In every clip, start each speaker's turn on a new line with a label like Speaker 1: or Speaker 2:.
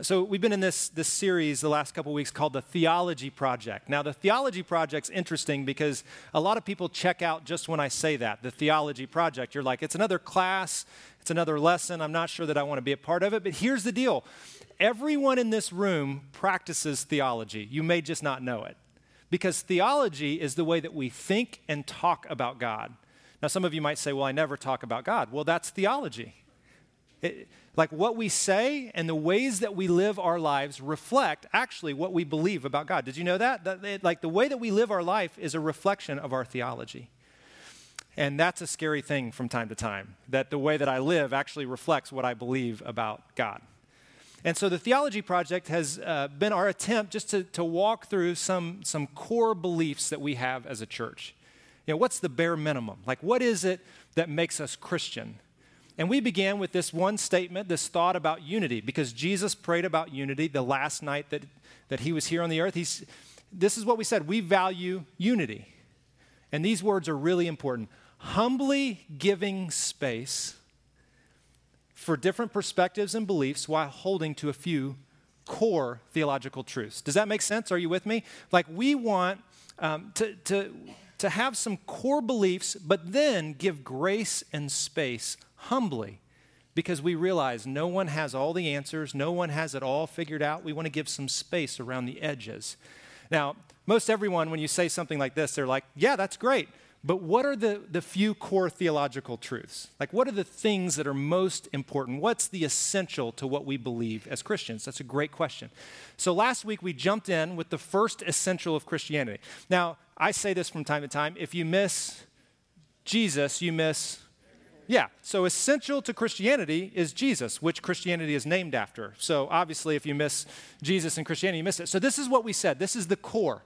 Speaker 1: So we've been in this, this series the last couple weeks called the Theology Project. Now, the Theology Project's interesting because a lot of people check out just when I say that, the Theology Project. You're like, it's another class, it's another lesson. I'm not sure that I want to be a part of it. But here's the deal everyone in this room practices theology. You may just not know it. Because theology is the way that we think and talk about God. Now, some of you might say, well, I never talk about God. Well, that's theology. It, like what we say and the ways that we live our lives reflect actually what we believe about God. Did you know that? that it, like the way that we live our life is a reflection of our theology. And that's a scary thing from time to time, that the way that I live actually reflects what I believe about God. And so the Theology Project has uh, been our attempt just to, to walk through some, some core beliefs that we have as a church. You know, what's the bare minimum? Like, what is it that makes us Christian? And we began with this one statement, this thought about unity, because Jesus prayed about unity the last night that, that he was here on the earth. He's, this is what we said we value unity. And these words are really important. Humbly giving space for different perspectives and beliefs while holding to a few core theological truths. Does that make sense? Are you with me? Like, we want um, to, to, to have some core beliefs, but then give grace and space humbly because we realize no one has all the answers, no one has it all figured out. We want to give some space around the edges. Now, most everyone, when you say something like this, they're like, yeah, that's great. But what are the, the few core theological truths? Like, what are the things that are most important? What's the essential to what we believe as Christians? That's a great question. So, last week we jumped in with the first essential of Christianity. Now, I say this from time to time if you miss Jesus, you miss yeah, so essential to Christianity is Jesus, which Christianity is named after. So obviously, if you miss Jesus and Christianity, you miss it. So this is what we said this is the core.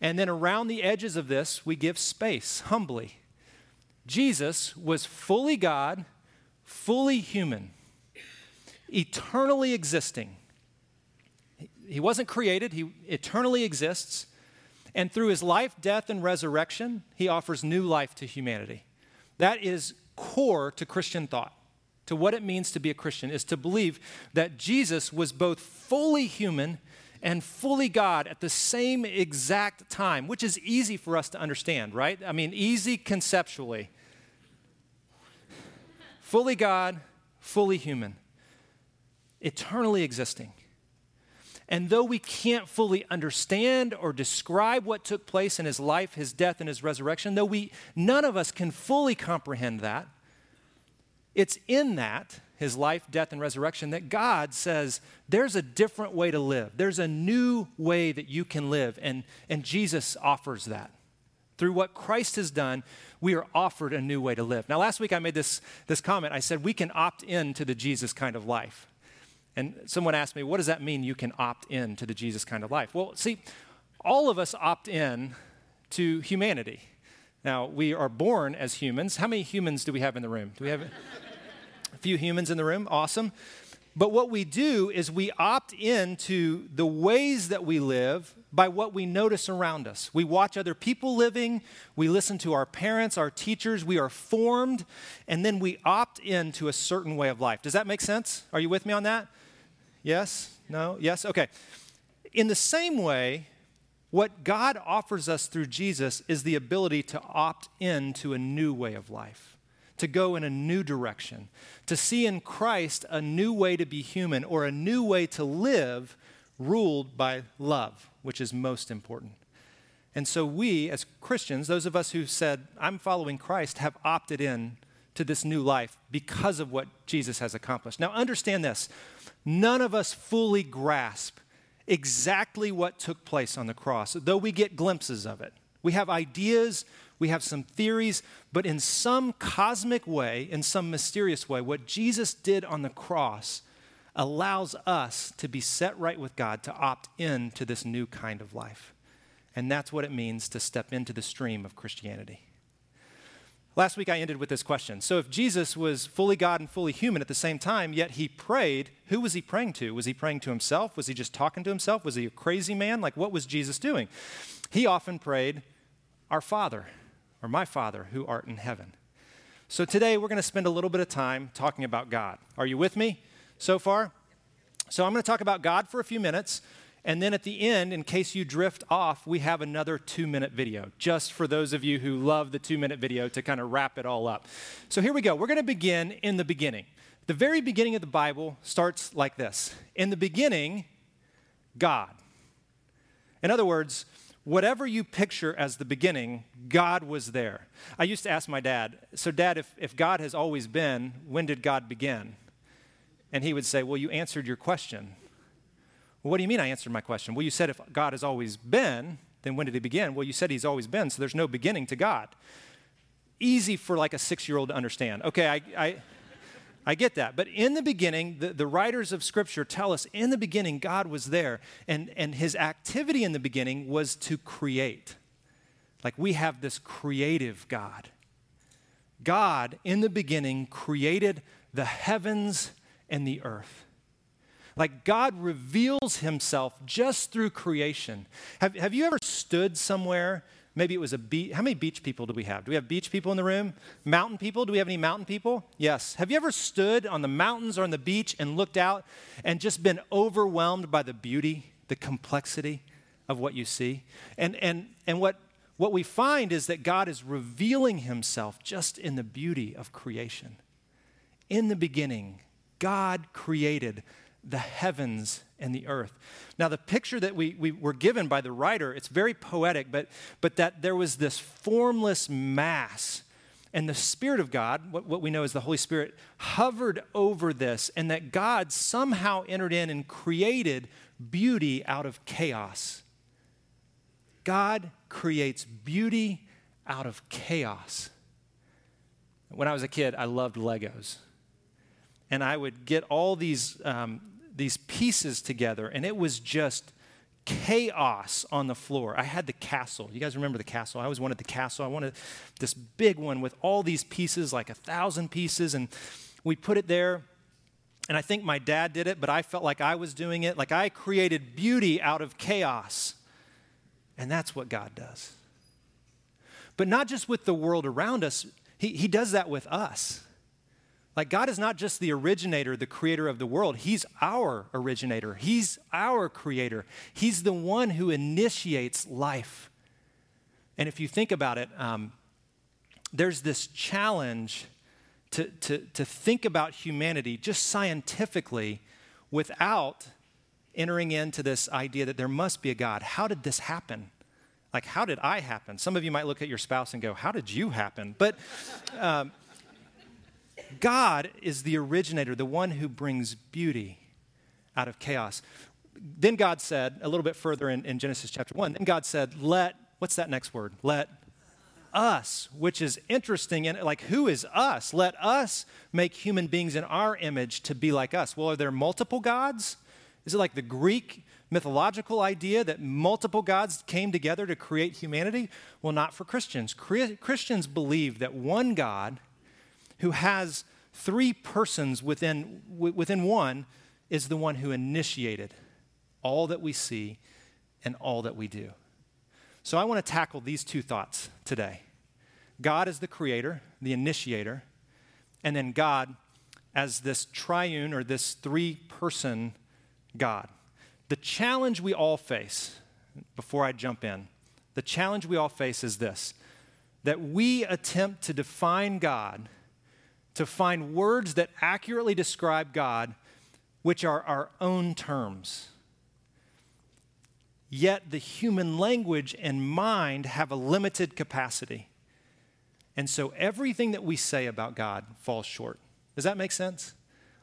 Speaker 1: And then around the edges of this, we give space humbly. Jesus was fully God, fully human, eternally existing. He wasn't created, he eternally exists. And through his life, death, and resurrection, he offers new life to humanity. That is core to Christian thought, to what it means to be a Christian, is to believe that Jesus was both fully human and fully God at the same exact time, which is easy for us to understand, right? I mean, easy conceptually. fully God, fully human, eternally existing. And though we can't fully understand or describe what took place in his life, his death, and his resurrection, though we none of us can fully comprehend that, it's in that, his life, death, and resurrection, that God says there's a different way to live. There's a new way that you can live. And, and Jesus offers that. Through what Christ has done, we are offered a new way to live. Now, last week I made this, this comment. I said we can opt in to the Jesus kind of life. And someone asked me, what does that mean you can opt in to the Jesus kind of life? Well, see, all of us opt in to humanity. Now, we are born as humans. How many humans do we have in the room? Do we have a few humans in the room? Awesome. But what we do is we opt in to the ways that we live by what we notice around us. We watch other people living, we listen to our parents, our teachers, we are formed, and then we opt in to a certain way of life. Does that make sense? Are you with me on that? Yes? No? Yes? Okay. In the same way, what God offers us through Jesus is the ability to opt into a new way of life, to go in a new direction, to see in Christ a new way to be human or a new way to live ruled by love, which is most important. And so, we as Christians, those of us who said, I'm following Christ, have opted in to this new life because of what Jesus has accomplished. Now, understand this none of us fully grasp exactly what took place on the cross, though we get glimpses of it. We have ideas, we have some theories, but in some cosmic way, in some mysterious way, what Jesus did on the cross allows us to be set right with God, to opt in to this new kind of life. And that's what it means to step into the stream of Christianity. Last week I ended with this question. So, if Jesus was fully God and fully human at the same time, yet he prayed, who was he praying to? Was he praying to himself? Was he just talking to himself? Was he a crazy man? Like, what was Jesus doing? He often prayed, Our Father, or my Father, who art in heaven. So, today we're going to spend a little bit of time talking about God. Are you with me so far? So I'm going to talk about God for a few minutes. And then at the end, in case you drift off, we have another two minute video, just for those of you who love the two minute video to kind of wrap it all up. So here we go. We're going to begin in the beginning. The very beginning of the Bible starts like this In the beginning, God. In other words, whatever you picture as the beginning, God was there. I used to ask my dad, So, dad, if, if God has always been, when did God begin? And he would say, Well, you answered your question. Well, what do you mean I answered my question? Well, you said if God has always been, then when did he begin? Well, you said he's always been, so there's no beginning to God. Easy for like a six year old to understand. Okay, I, I, I, get that. But in the beginning, the, the writers of Scripture tell us in the beginning, God was there, and, and his activity in the beginning was to create. Like we have this creative God. God, in the beginning, created the heavens and the earth. Like God reveals himself just through creation. Have, have you ever stood somewhere? Maybe it was a beach. How many beach people do we have? Do we have beach people in the room? Mountain people? Do we have any mountain people? Yes. Have you ever stood on the mountains or on the beach and looked out and just been overwhelmed by the beauty, the complexity of what you see? And, and, and what, what we find is that God is revealing himself just in the beauty of creation. In the beginning, God created the heavens and the earth. Now, the picture that we, we were given by the writer, it's very poetic, but, but that there was this formless mass. And the Spirit of God, what, what we know as the Holy Spirit, hovered over this, and that God somehow entered in and created beauty out of chaos. God creates beauty out of chaos. When I was a kid, I loved Legos and I would get all these, um, these pieces together, and it was just chaos on the floor. I had the castle. You guys remember the castle? I always wanted the castle. I wanted this big one with all these pieces, like a thousand pieces, and we put it there. And I think my dad did it, but I felt like I was doing it. Like I created beauty out of chaos. And that's what God does. But not just with the world around us, He, he does that with us. Like, God is not just the originator, the creator of the world. He's our originator, He's our creator. He's the one who initiates life. And if you think about it, um, there's this challenge to, to, to think about humanity just scientifically without entering into this idea that there must be a God. How did this happen? Like, how did I happen? Some of you might look at your spouse and go, How did you happen? But um, God is the originator, the one who brings beauty out of chaos. Then God said, a little bit further in, in Genesis chapter 1, then God said, Let, what's that next word? Let us, which is interesting. And like, who is us? Let us make human beings in our image to be like us. Well, are there multiple gods? Is it like the Greek mythological idea that multiple gods came together to create humanity? Well, not for Christians. Christians believe that one God who has three persons within, within one is the one who initiated all that we see and all that we do. So I want to tackle these two thoughts today God as the creator, the initiator, and then God as this triune or this three person God. The challenge we all face, before I jump in, the challenge we all face is this that we attempt to define God to find words that accurately describe God, which are our own terms. Yet the human language and mind have a limited capacity. And so everything that we say about God falls short. Does that make sense?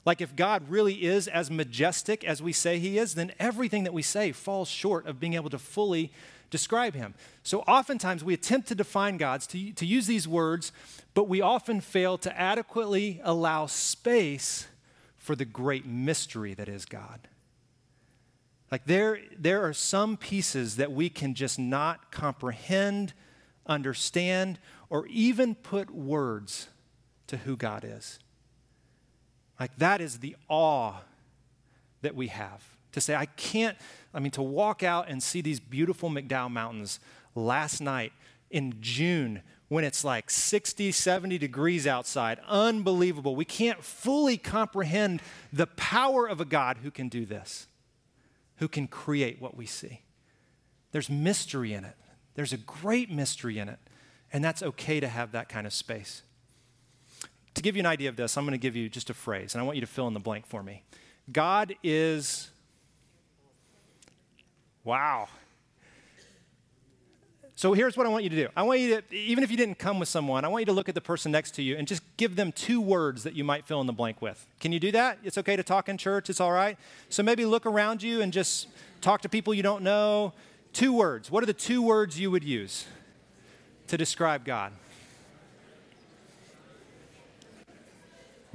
Speaker 1: Like, if God really is as majestic as we say he is, then everything that we say falls short of being able to fully describe him. So oftentimes we attempt to define God's, to, to use these words, but we often fail to adequately allow space for the great mystery that is God. Like there, there are some pieces that we can just not comprehend, understand, or even put words to who God is. Like that is the awe that we have. To say, I can't, I mean, to walk out and see these beautiful McDowell Mountains last night in June when it's like 60, 70 degrees outside. Unbelievable. We can't fully comprehend the power of a God who can do this, who can create what we see. There's mystery in it, there's a great mystery in it. And that's okay to have that kind of space. To give you an idea of this, I'm going to give you just a phrase, and I want you to fill in the blank for me. God is. Wow. So here's what I want you to do. I want you to, even if you didn't come with someone, I want you to look at the person next to you and just give them two words that you might fill in the blank with. Can you do that? It's okay to talk in church, it's all right. So maybe look around you and just talk to people you don't know. Two words. What are the two words you would use to describe God?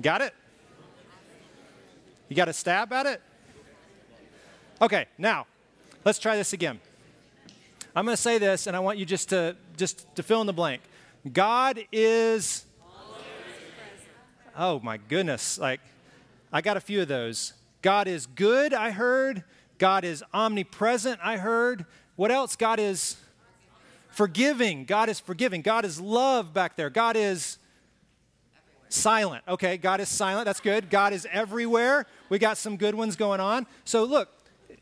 Speaker 1: Got it? You got a stab at it? Okay, now let's try this again. I'm going to say this, and I want you just to just to fill in the blank. God is. Oh my goodness! Like, I got a few of those. God is good. I heard. God is omnipresent. I heard. What else? God is forgiving. God is forgiving. God is love back there. God is silent. Okay, God is silent. That's good. God is everywhere. We got some good ones going on. So look,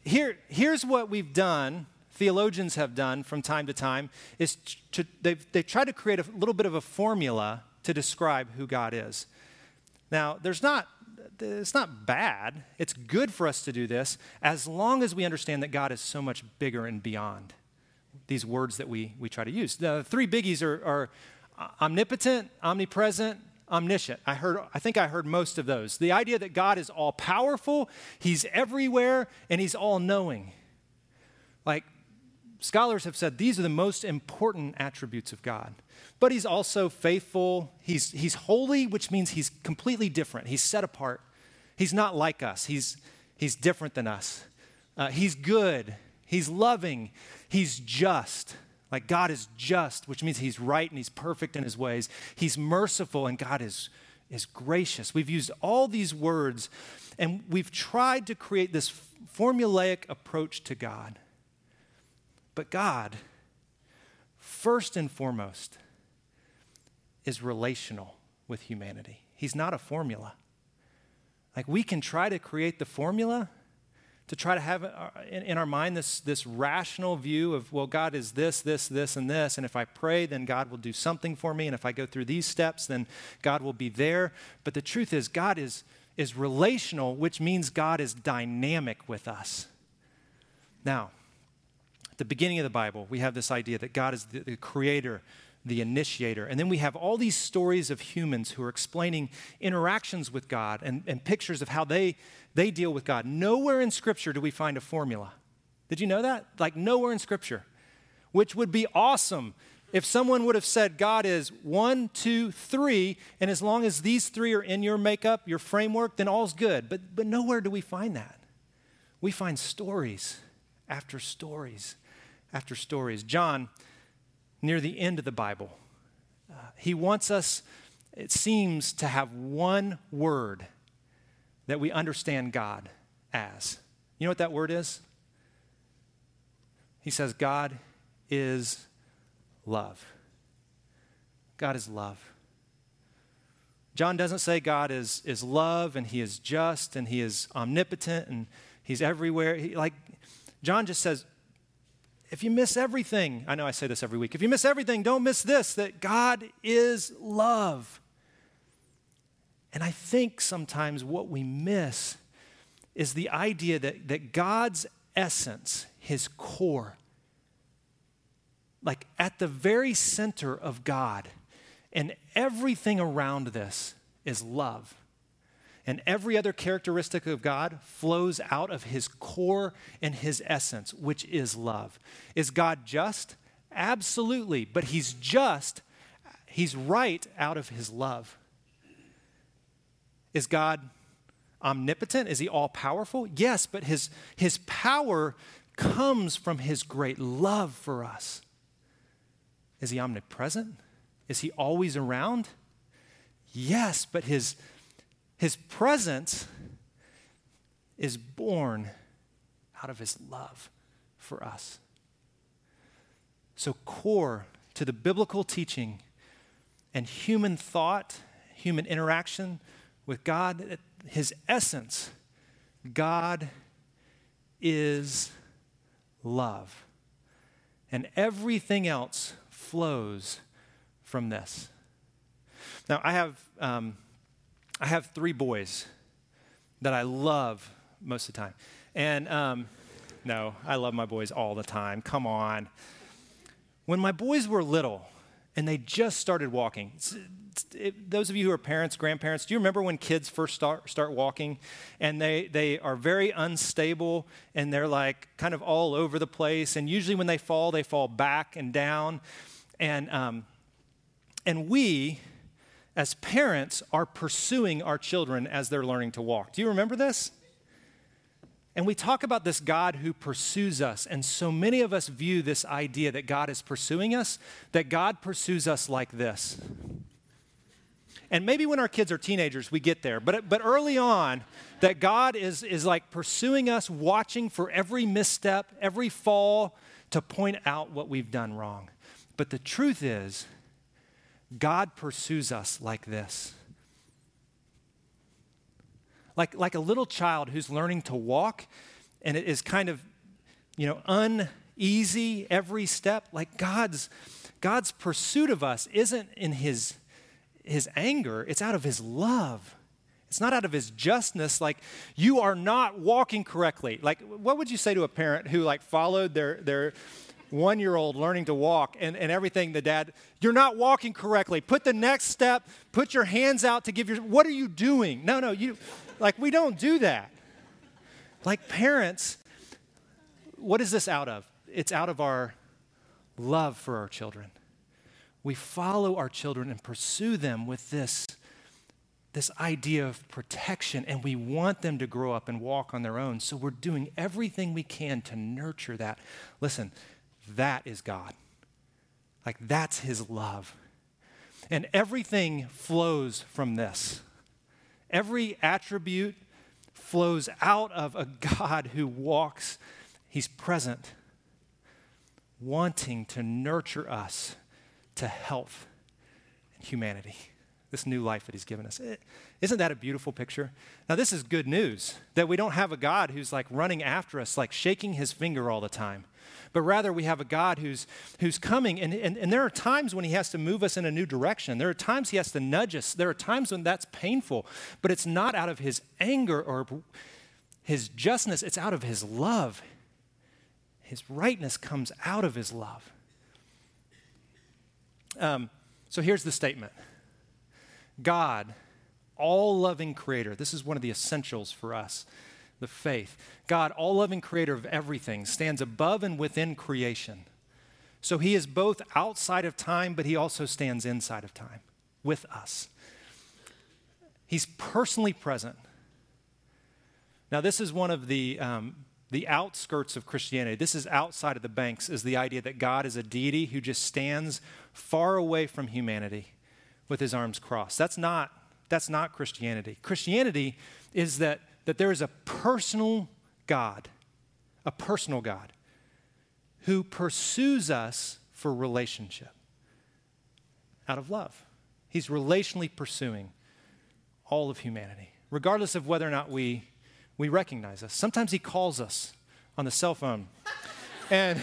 Speaker 1: here, here's what we've done theologians have done from time to time is to, they've, they've tried to create a little bit of a formula to describe who God is. Now, there's not, it's not bad. It's good for us to do this as long as we understand that God is so much bigger and beyond these words that we, we try to use. The three biggies are, are uh, omnipotent, omnipresent, omniscient. I heard I think I heard most of those. The idea that God is all powerful, he's everywhere and he's all knowing. Like scholars have said these are the most important attributes of God. But he's also faithful. He's, he's holy, which means he's completely different. He's set apart. He's not like us, he's, he's different than us. Uh, he's good. He's loving. He's just. Like God is just, which means he's right and he's perfect in his ways. He's merciful and God is, is gracious. We've used all these words and we've tried to create this formulaic approach to God. But God, first and foremost, is relational with humanity. He's not a formula. Like we can try to create the formula to try to have uh, in, our mind this, this rational view of, well, God is this, this, this, and this. And if I pray, then God will do something for me. And if I go through these steps, then God will be there. But the truth is, God is, is relational, which means God is dynamic with us. Now, at the beginning of the Bible, we have this idea that God is the, the creator, the initiator. And then we have all these stories of humans who are explaining interactions with God and, and pictures of how they, they deal with God. Nowhere in Scripture do we find a formula. Did you know that? Like, nowhere in Scripture, which would be awesome if someone would have said God is one, two, three, and as long as these three are in your makeup, your framework, then all's good. But, but nowhere do we find that. We find stories after stories after stories. John, near the end of the Bible, uh, he wants us, it seems, to have one word that we understand God as. You know what that word is? He says, God is love. God is love. John doesn't say God is, is love and he is just and he is omnipotent and he's everywhere. He, like, John just says, if you miss everything, I know I say this every week, if you miss everything, don't miss this that God is love. And I think sometimes what we miss is the idea that, that God's essence, his core, like at the very center of God, and everything around this is love and every other characteristic of God flows out of his core and his essence, which is love. Is God just? Absolutely. But he's just, he's right out of his love. Is God omnipotent? Is he all powerful? Yes, but his, his power comes from his great love for us. Is he omnipresent? Is he always around? Yes, but his his presence is born out of his love for us. So, core to the biblical teaching and human thought, human interaction with God, his essence, God is love. And everything else flows from this. Now, I have, um, I have three boys that I love most of the time. And um, no, I love my boys all the time. Come on. When my boys were little and they just started walking, it, those of you who are parents, grandparents, do you remember when kids first start, start walking and they, they are very unstable and they're like kind of all over the place? And usually when they fall, they fall back and down. And, um, and we, as parents, are pursuing our children as they're learning to walk. Do you remember this? And we talk about this God who pursues us. And so many of us view this idea that God is pursuing us, that God pursues us like this. And maybe when our kids are teenagers, we get there. But, but early on, that God is, is like pursuing us, watching for every misstep, every fall to point out what we've done wrong. But the truth is, God pursues us like this like, like a little child who's learning to walk and it is kind of, you know, uneasy every step. Like God's, God's pursuit of us isn't in his, his anger, it's out of his love. It's not out of his justness, like you are not walking correctly. Like, what would you say to a parent who like followed their their one year old learning to walk and, and everything, the dad, you're not walking correctly. Put the next step, put your hands out to give your what are you doing? No, no, you like, we don't do that. Like parents, what is this out of? It's out of our love for our children. We follow our children and pursue them with this, this idea of protection, and we want them to grow up and walk on their own. So we're doing everything we can to nurture that. Listen, that is God. Like, that's His love. And everything flows from this. Every attribute flows out of a God who walks, He's present, wanting to nurture us to health and humanity, this new life that He's given us. Isn't that a beautiful picture? Now, this is good news that we don't have a God who's like running after us, like shaking his finger all the time but rather we have a God who's, who's coming. And, and, and there are times when he has to move us in a new direction. There are times he has to nudge us. There are times when that's painful, but it's not out of his anger or his justness, it's out of his love. His rightness comes out of his love. Um, so here's the statement God, all loving creator, this is one of the essentials for us the faith. God, all loving creator of everything, stands above and within creation. So he is both outside of time, but he also stands inside of time with us. He's personally present. Now, this is one of the, um, the outskirts of Christianity. This is outside of the banks, is the idea that God is a deity who just stands far away from humanity with his arms crossed. That's not, that's not Christianity. Christianity is that that there is a personal God, a personal God, who pursues us for relationship out of love. He's relationally pursuing all of humanity, regardless of whether or not we, we recognize us. Sometimes He calls us on the cell phone. and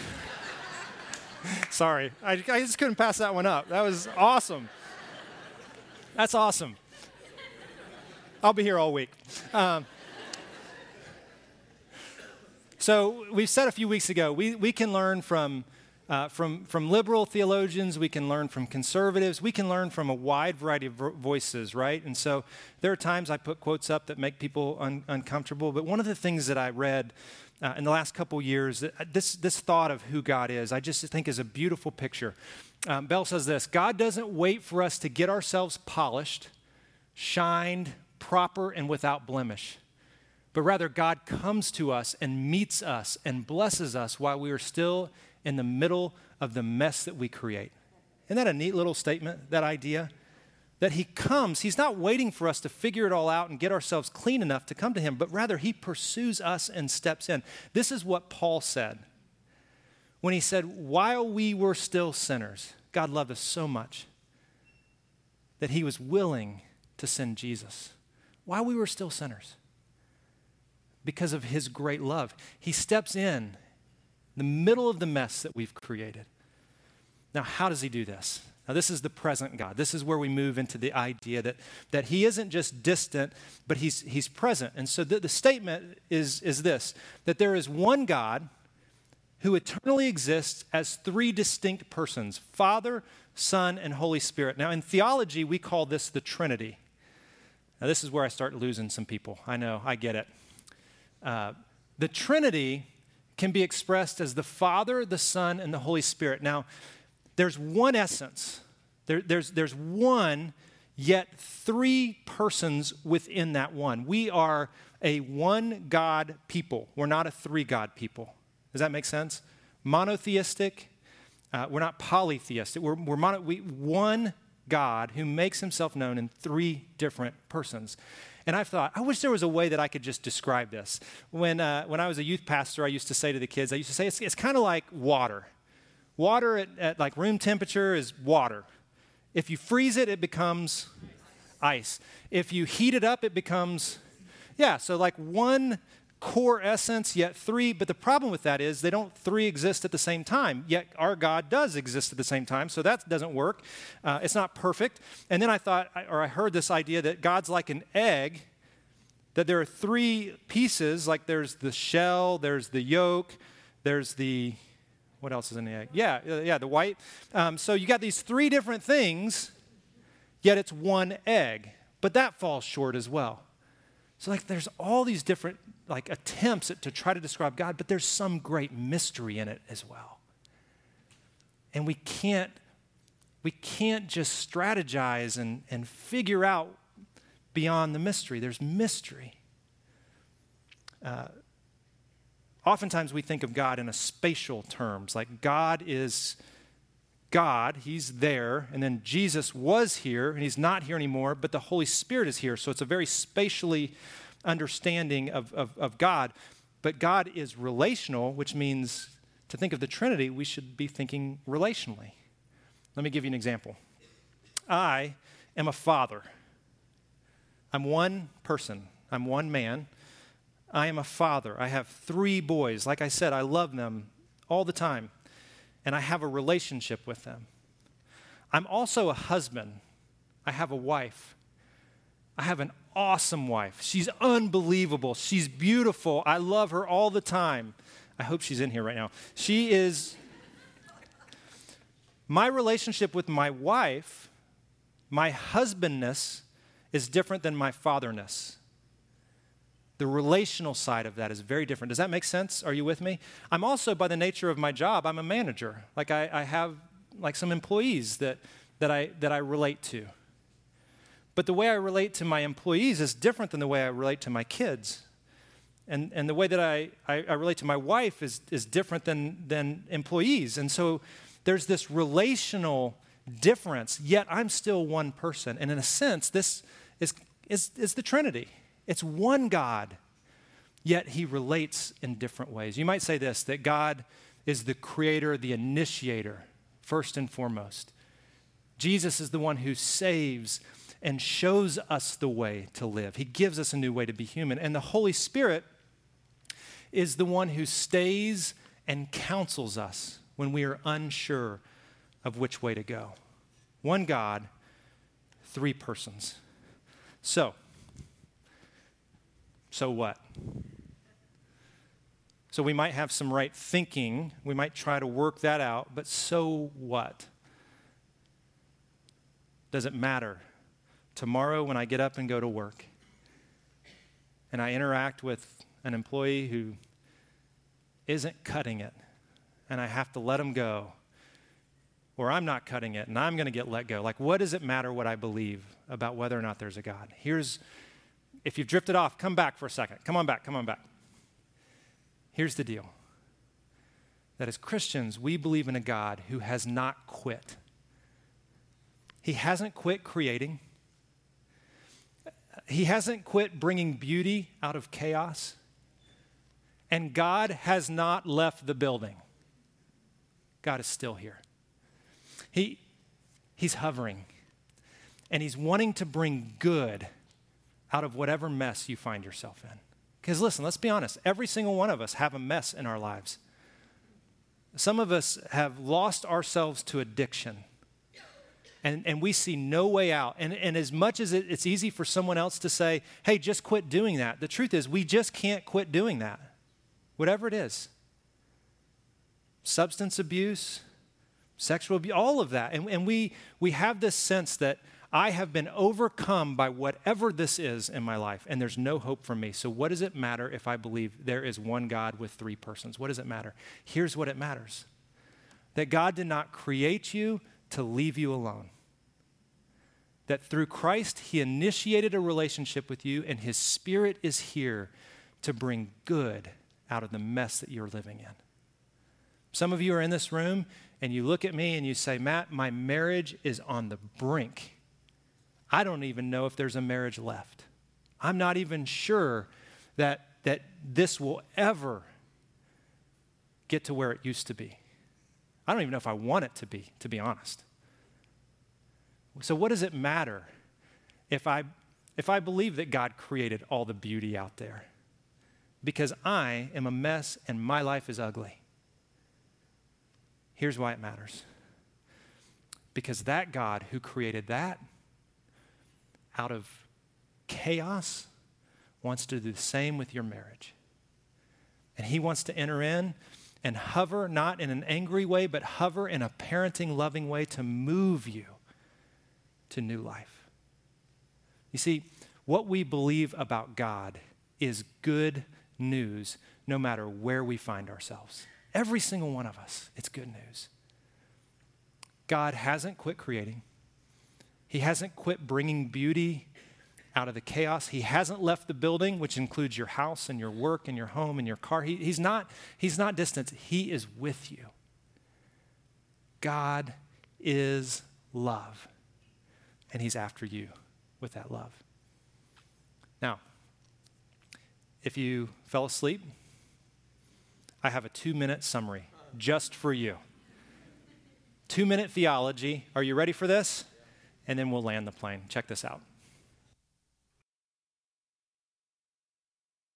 Speaker 1: sorry, I, I just couldn't pass that one up. That was awesome. That's awesome. I'll be here all week. Um, so we said a few weeks ago, we, we can learn from, uh, from, from liberal theologians, we can learn from conservatives, we can learn from a wide variety of voices, right? And so there are times I put quotes up that make people un- uncomfortable, but one of the things that I read uh, in the last couple years, uh, this, this thought of who God is, I just think is a beautiful picture. Um, Bell says this God doesn't wait for us to get ourselves polished, shined, proper, and without blemish but rather God comes to us and meets us and blesses us while we are still in the middle of the mess that we create. Isn't that a neat little statement, that idea? That He comes, He's not waiting for us to figure it all out and get ourselves clean enough to come to Him, but rather He pursues us and steps in. This is what Paul said when he said, While we were still sinners, God loved us so much that he was willing to send Jesus while we were still sinners because of his great love. He steps in the middle of the mess that we've created. Now, how does he do this? Now, this is the present God. This is where we move into the idea that, that he isn't just distant, but he's, he's present. And so the, the statement is, is this that there is one God who eternally exists as three distinct persons Father, Son, and Holy Spirit. Now, in theology, we call this the Trinity. Now, this is where I start losing some people. I know, I get it. Uh, the Trinity can be expressed as the Father, the Son, and the Holy Spirit. Now, there's one essence, there, there's, there's one, yet three persons within that one. We are a one God people, we're not a three God people. Does that make sense? Monotheistic, uh, we're not polytheistic. We're, we're mono, we, one God who makes himself known in three different persons. And I've thought, I wish there was a way that I could just describe this. When, uh, when I was a youth pastor, I used to say to the kids, I used to say, it's, it's kind of like water. Water at, at like room temperature is water. If you freeze it, it becomes ice. If you heat it up, it becomes, yeah, so like one core essence, yet three. But the problem with that is they don't three exist at the same time. Yet our God does exist at the same time, so that doesn't work. Uh, it's not perfect. And then I thought, or I heard this idea that God's like an egg, that there are three pieces, like there's the shell, there's the yolk, there's the what else is in the egg? Yeah, uh, yeah, the white. Um, so you got these three different things, yet it's one egg. But that falls short as well. So like there's all these different like attempts at, to try to describe God, but there's some great mystery in it as well. And we can't we can't just strategize and, and figure out beyond the mystery. There's mystery. Uh, oftentimes we think of God in a spatial terms, like God is God, He's there, and then Jesus was here, and He's not here anymore, but the Holy Spirit is here. So it's a very spatially understanding of, of, of God. But God is relational, which means to think of the Trinity, we should be thinking relationally. Let me give you an example. I am a father. I'm one person, I'm one man, I am a father. I have three boys. Like I said, I love them all the time, and I have a relationship with them. I'm also a husband. I have a wife. I have an awesome wife. She's unbelievable. She's beautiful. I love her all the time. I hope she's in here right now. She is. My relationship with my wife, my husbandness, is different than my fatherness the relational side of that is very different. Does that make sense? Are you with me? I'm also, by the nature of my job, I'm a manager. Like I, I have like some employees that, that, I, that I relate to. But the way I relate to my employees is different than the way I relate to my kids. And, and the way that I, I, I relate to my wife is, is different than, than employees. And so there's this relational difference, yet I'm still one person. And in a sense, this is, is, is the Trinity. It's one God, yet he relates in different ways. You might say this that God is the creator, the initiator, first and foremost. Jesus is the one who saves and shows us the way to live. He gives us a new way to be human. And the Holy Spirit is the one who stays and counsels us when we are unsure of which way to go. One God, three persons. So, so what? So we might have some right thinking, we might try to work that out, but so what? Does it matter? Tomorrow, when I get up and go to work, and I interact with an employee who isn't cutting it, and I have to let him go, or I'm not cutting it and I'm going to get let go. Like, what does it matter what I believe about whether or not there's a God? Here's, if you've drifted off, come back for a second. Come on back, come on back. Here's the deal that as Christians, we believe in a God who has not quit. He hasn't quit creating, He hasn't quit bringing beauty out of chaos, and God has not left the building. God is still here. He, he's hovering. and He's wanting to bring good out of whatever mess you find yourself in. Because listen, let's be honest, every single one of us have a mess in our lives. Some of us have lost ourselves to addiction. And, and we see no way out. And, and as much as it, it's easy for someone else to say, hey, just quit doing that, the truth is we just can't quit doing that, whatever it is substance abuse, sexual abuse, all of that. And, and we, we have this sense that I have been overcome by whatever this is in my life, and there's no hope for me. So, what does it matter if I believe there is one God with three persons? What does it matter? Here's what it matters that God did not create you to leave you alone. That through Christ, He initiated a relationship with you, and His Spirit is here to bring good out of the mess that you're living in. Some of you are in this room, and you look at me and you say, Matt, my marriage is on the brink. I don't even know if there's a marriage left. I'm not even sure that, that this will ever get to where it used to be. I don't even know if I want it to be, to be honest. So, what does it matter if I, if I believe that God created all the beauty out there? Because I am a mess and my life is ugly. Here's why it matters because that God who created that out of chaos wants to do the same with your marriage. And he wants to enter in and hover, not in an angry way, but hover in a parenting, loving way to move you to new life. You see, what we believe about God is good news no matter where we find ourselves. Every single one of us, it's good news. God hasn't quit creating. He hasn't quit bringing beauty out of the chaos. He hasn't left the building, which includes your house and your work and your home and your car. He, he's, not, he's not distant, He is with you. God is love, and He's after you with that love. Now, if you fell asleep, I have a two minute summary just for you. Two minute theology. Are you ready for this? And then we'll land the plane. Check this out.